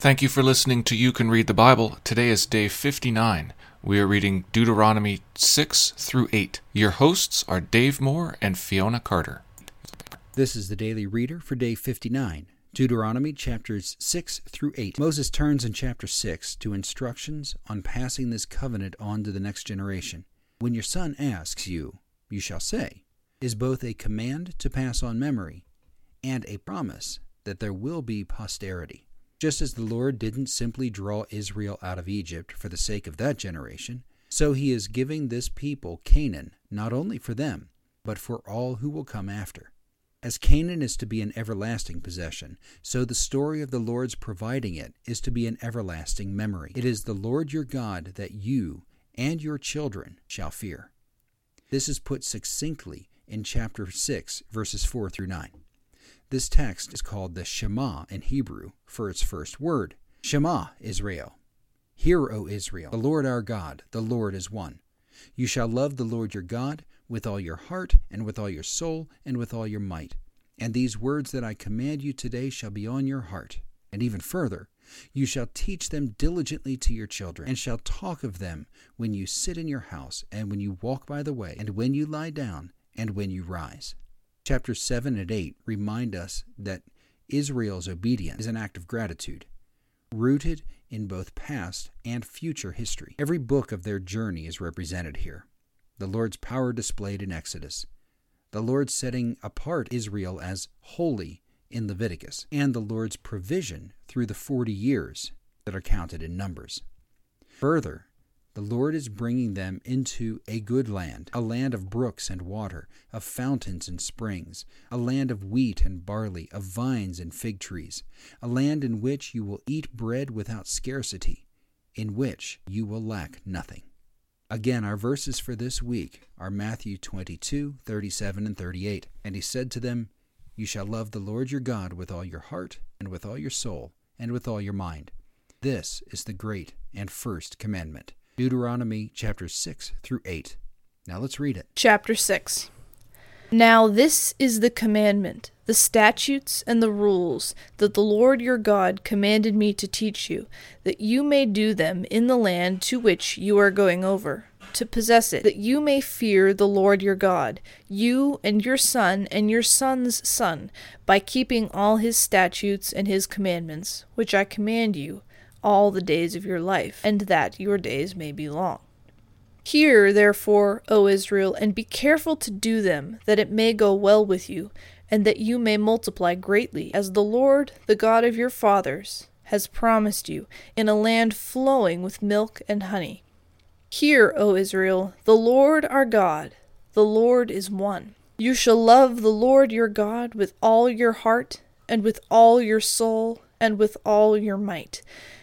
Thank you for listening to You Can Read the Bible. Today is day 59. We are reading Deuteronomy 6 through 8. Your hosts are Dave Moore and Fiona Carter. This is the Daily Reader for day 59, Deuteronomy chapters 6 through 8. Moses turns in chapter 6 to instructions on passing this covenant on to the next generation. When your son asks you, you shall say, is both a command to pass on memory and a promise that there will be posterity. Just as the Lord didn't simply draw Israel out of Egypt for the sake of that generation, so he is giving this people Canaan not only for them, but for all who will come after. As Canaan is to be an everlasting possession, so the story of the Lord's providing it is to be an everlasting memory. It is the Lord your God that you and your children shall fear. This is put succinctly in chapter 6, verses 4 through 9. This text is called the Shema in Hebrew for its first word. Shema, Israel. Hear, O Israel, the Lord our God, the Lord is one. You shall love the Lord your God with all your heart, and with all your soul, and with all your might. And these words that I command you today shall be on your heart. And even further, you shall teach them diligently to your children, and shall talk of them when you sit in your house, and when you walk by the way, and when you lie down, and when you rise. Chapters 7 and 8 remind us that Israel's obedience is an act of gratitude, rooted in both past and future history. Every book of their journey is represented here. The Lord's power displayed in Exodus, the Lord setting apart Israel as holy in Leviticus, and the Lord's provision through the 40 years that are counted in Numbers. Further, the Lord is bringing them into a good land, a land of brooks and water, of fountains and springs, a land of wheat and barley, of vines and fig trees, a land in which you will eat bread without scarcity, in which you will lack nothing. Again, our verses for this week are Matthew 22, 37, and 38. And he said to them, You shall love the Lord your God with all your heart, and with all your soul, and with all your mind. This is the great and first commandment. Deuteronomy chapter 6 through 8. Now let's read it. Chapter 6 Now this is the commandment, the statutes and the rules that the Lord your God commanded me to teach you, that you may do them in the land to which you are going over, to possess it, that you may fear the Lord your God, you and your son and your son's son, by keeping all his statutes and his commandments, which I command you all the days of your life, and that your days may be long. Hear, therefore, O Israel, and be careful to do them, that it may go well with you, and that you may multiply greatly, as the Lord, the God of your fathers, has promised you, in a land flowing with milk and honey. Hear, O Israel, the Lord our God, the Lord is one. You shall love the Lord your God with all your heart, and with all your soul, and with all your might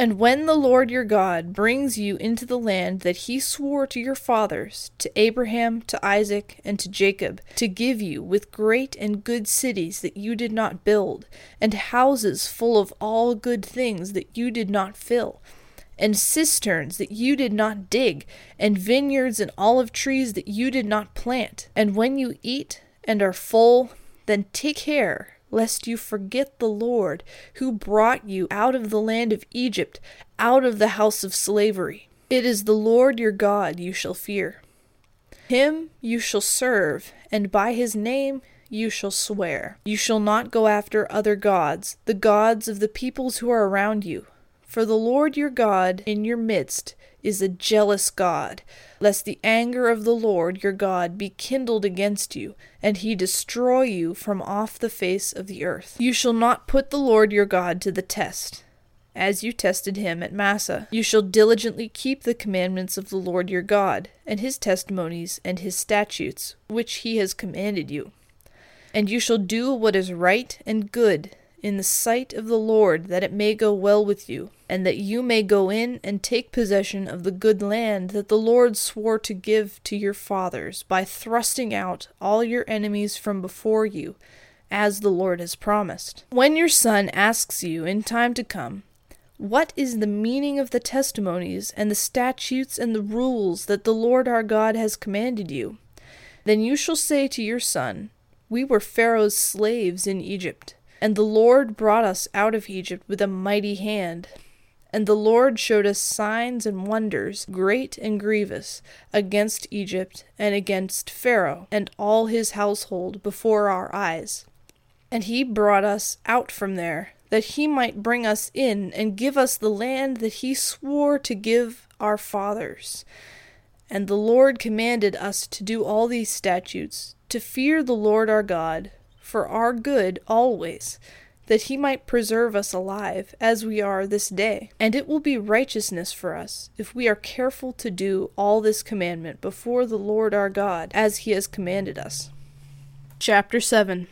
And when the Lord your God brings you into the land that he swore to your fathers, to Abraham, to Isaac, and to Jacob, to give you with great and good cities that you did not build, and houses full of all good things that you did not fill, and cisterns that you did not dig, and vineyards and olive trees that you did not plant, and when you eat and are full, then take care lest you forget the Lord, who brought you out of the land of Egypt, out of the house of slavery. It is the Lord your God you shall fear. Him you shall serve, and by his name you shall swear. You shall not go after other gods, the gods of the peoples who are around you. For the Lord your God in your midst is a jealous God, lest the anger of the Lord your God be kindled against you, and he destroy you from off the face of the earth. You shall not put the Lord your God to the test. As you tested him at Massah, you shall diligently keep the commandments of the Lord your God, and his testimonies and his statutes, which he has commanded you. And you shall do what is right and good in the sight of the Lord, that it may go well with you, and that you may go in and take possession of the good land that the Lord swore to give to your fathers, by thrusting out all your enemies from before you, as the Lord has promised. When your son asks you in time to come, what is the meaning of the testimonies and the statutes and the rules that the Lord our God has commanded you? Then you shall say to your son, We were Pharaoh's slaves in Egypt, and the Lord brought us out of Egypt with a mighty hand. And the Lord showed us signs and wonders, great and grievous, against Egypt and against Pharaoh and all his household before our eyes. And he brought us out from there that he might bring us in and give us the land that he swore to give our fathers. And the Lord commanded us to do all these statutes, to fear the Lord our God, for our good always, that he might preserve us alive, as we are this day. And it will be righteousness for us, if we are careful to do all this commandment before the Lord our God, as he has commanded us. Chapter 7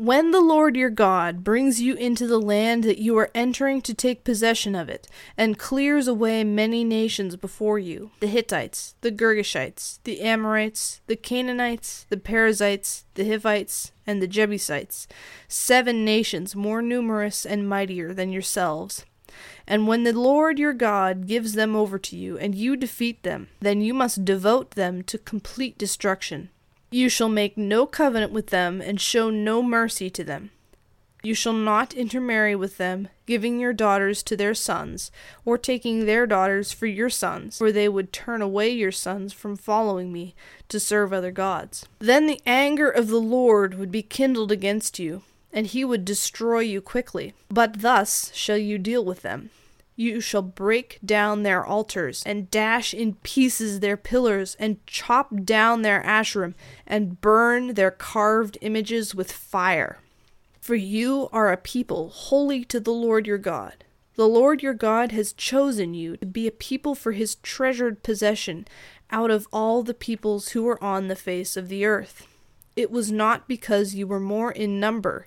when the Lord your God brings you into the land that you are entering to take possession of it, and clears away many nations before you the Hittites, the Girgashites, the Amorites, the Canaanites, the Perizzites, the Hivites, and the Jebusites, seven nations more numerous and mightier than yourselves. And when the Lord your God gives them over to you, and you defeat them, then you must devote them to complete destruction you shall make no covenant with them, and show no mercy to them. You shall not intermarry with them, giving your daughters to their sons, or taking their daughters for your sons, for they would turn away your sons from following me to serve other gods. Then the anger of the Lord would be kindled against you, and he would destroy you quickly. But thus shall you deal with them. You shall break down their altars, and dash in pieces their pillars, and chop down their asherim, and burn their carved images with fire. For you are a people holy to the Lord your God. The Lord your God has chosen you to be a people for his treasured possession out of all the peoples who are on the face of the earth. It was not because you were more in number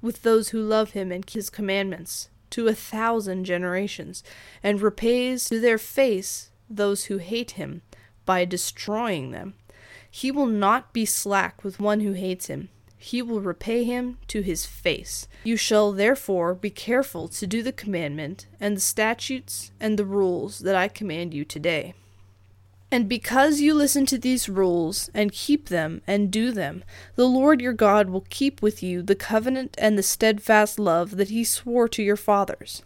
with those who love him and his commandments, to a thousand generations, and repays to their face those who hate him by destroying them. He will not be slack with one who hates him. He will repay him to his face. You shall therefore be careful to do the commandment, and the statutes, and the rules that I command you today. And because you listen to these rules, and keep them, and do them, the Lord your God will keep with you the covenant and the steadfast love that he swore to your fathers.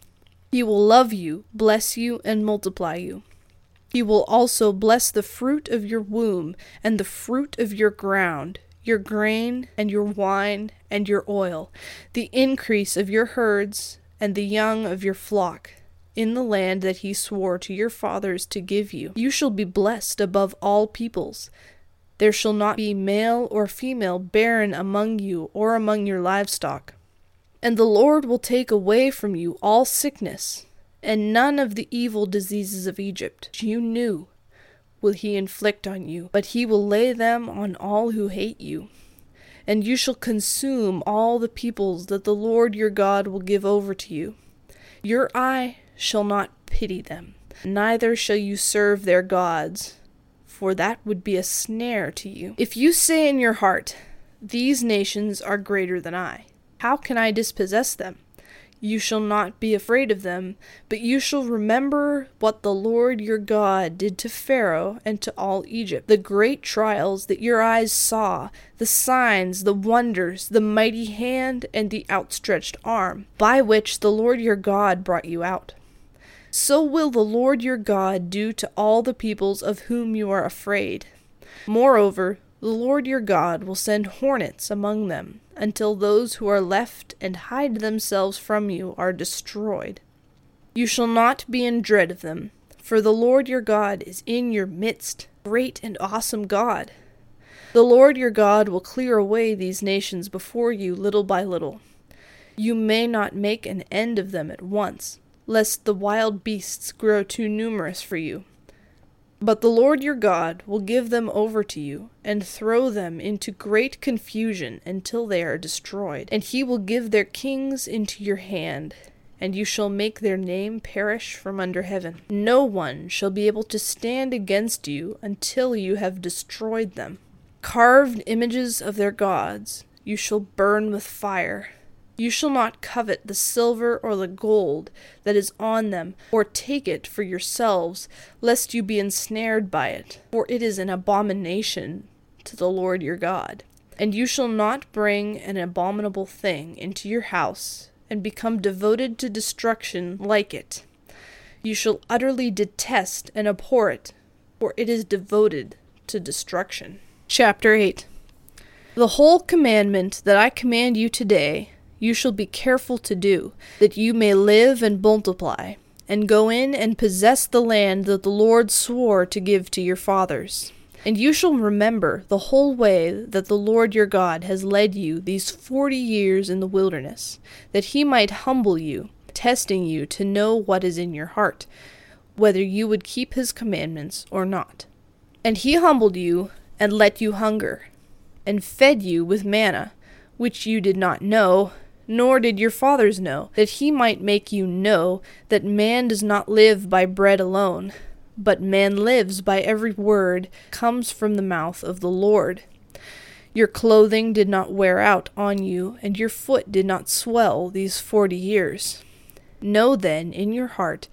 He will love you, bless you, and multiply you. He will also bless the fruit of your womb, and the fruit of your ground, your grain, and your wine, and your oil, the increase of your herds, and the young of your flock in the land that he swore to your fathers to give you. You shall be blessed above all peoples. There shall not be male or female barren among you or among your livestock. And the Lord will take away from you all sickness, and none of the evil diseases of Egypt which you knew will he inflict on you, but he will lay them on all who hate you. And you shall consume all the peoples that the Lord your God will give over to you. Your eye shall not pity them, neither shall you serve their gods, for that would be a snare to you. If you say in your heart, These nations are greater than I, how can I dispossess them? You shall not be afraid of them, but you shall remember what the Lord your God did to Pharaoh and to all Egypt, the great trials that your eyes saw, the signs, the wonders, the mighty hand, and the outstretched arm, by which the Lord your God brought you out so will the Lord your God do to all the peoples of whom you are afraid. Moreover, The Lord your God will send hornets among them, until those who are left and hide themselves from you are destroyed. You shall not be in dread of them, for the Lord your God is in your midst, great and awesome God. The Lord your God will clear away these nations before you little by little. You may not make an end of them at once, lest the wild beasts grow too numerous for you. But the Lord your God will give them over to you, and throw them into great confusion until they are destroyed. And he will give their kings into your hand, and you shall make their name perish from under heaven. No one shall be able to stand against you until you have destroyed them. Carved images of their gods you shall burn with fire. You shall not covet the silver or the gold that is on them, or take it for yourselves, lest you be ensnared by it, for it is an abomination to the Lord your God. And you shall not bring an abominable thing into your house, and become devoted to destruction like it. You shall utterly detest and abhor it, for it is devoted to destruction. Chapter 8 The whole commandment that I command you today you shall be careful to do, that you may live and multiply, and go in and possess the land that the Lord swore to give to your fathers. And you shall remember the whole way that the Lord your God has led you these forty years in the wilderness, that he might humble you, testing you to know what is in your heart, whether you would keep his commandments or not. And he humbled you and let you hunger, and fed you with manna, which you did not know, nor did your fathers know, that he might make you know that man does not live by bread alone, but man lives by every word comes from the mouth of the Lord. Your clothing did not wear out on you, and your foot did not swell these forty years. Know then in your heart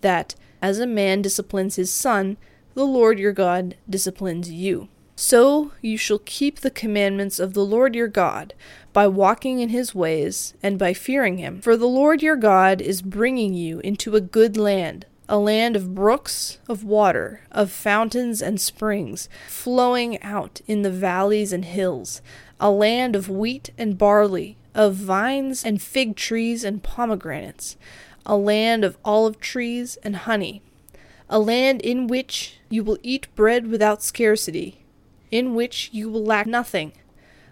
that, as a man disciplines his son, the Lord your God disciplines you. So you shall keep the commandments of the Lord your God by walking in his ways and by fearing him. For the Lord your God is bringing you into a good land, a land of brooks of water, of fountains and springs, flowing out in the valleys and hills, a land of wheat and barley, of vines and fig trees and pomegranates, a land of olive trees and honey, a land in which you will eat bread without scarcity in which you will lack nothing,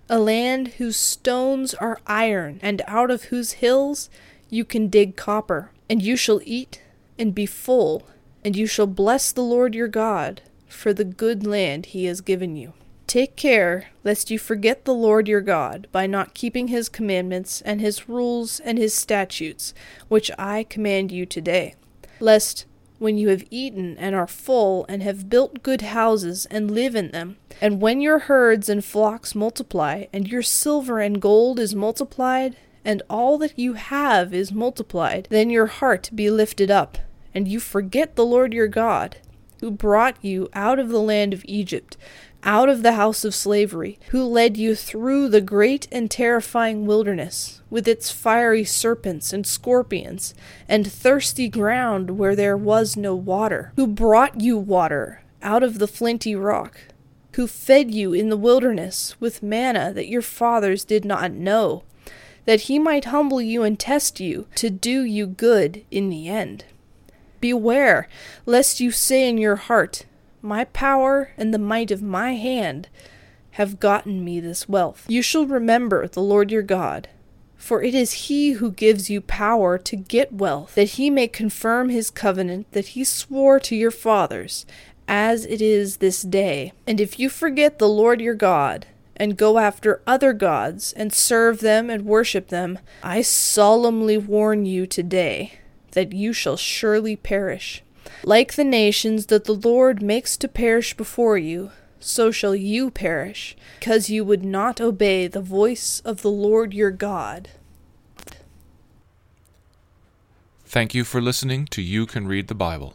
a land whose stones are iron, and out of whose hills you can dig copper. And you shall eat and be full, and you shall bless the Lord your God for the good land he has given you. Take care lest you forget the Lord your God by not keeping his commandments and his rules and his statutes, which I command you today, lest when you have eaten and are full, and have built good houses and live in them, and when your herds and flocks multiply, and your silver and gold is multiplied, and all that you have is multiplied, then your heart be lifted up, and you forget the Lord your God, who brought you out of the land of Egypt, out of the house of slavery, who led you through the great and terrifying wilderness, with its fiery serpents and scorpions, and thirsty ground where there was no water, who brought you water out of the flinty rock, who fed you in the wilderness with manna that your fathers did not know, that he might humble you and test you, to do you good in the end. Beware lest you say in your heart, my power and the might of my hand have gotten me this wealth. You shall remember the Lord your God, for it is he who gives you power to get wealth, that he may confirm his covenant that he swore to your fathers, as it is this day. And if you forget the Lord your God, and go after other gods, and serve them and worship them, I solemnly warn you today that you shall surely perish. Like the nations that the Lord makes to perish before you, so shall you perish, because you would not obey the voice of the Lord your God. Thank you for listening to You Can Read the Bible.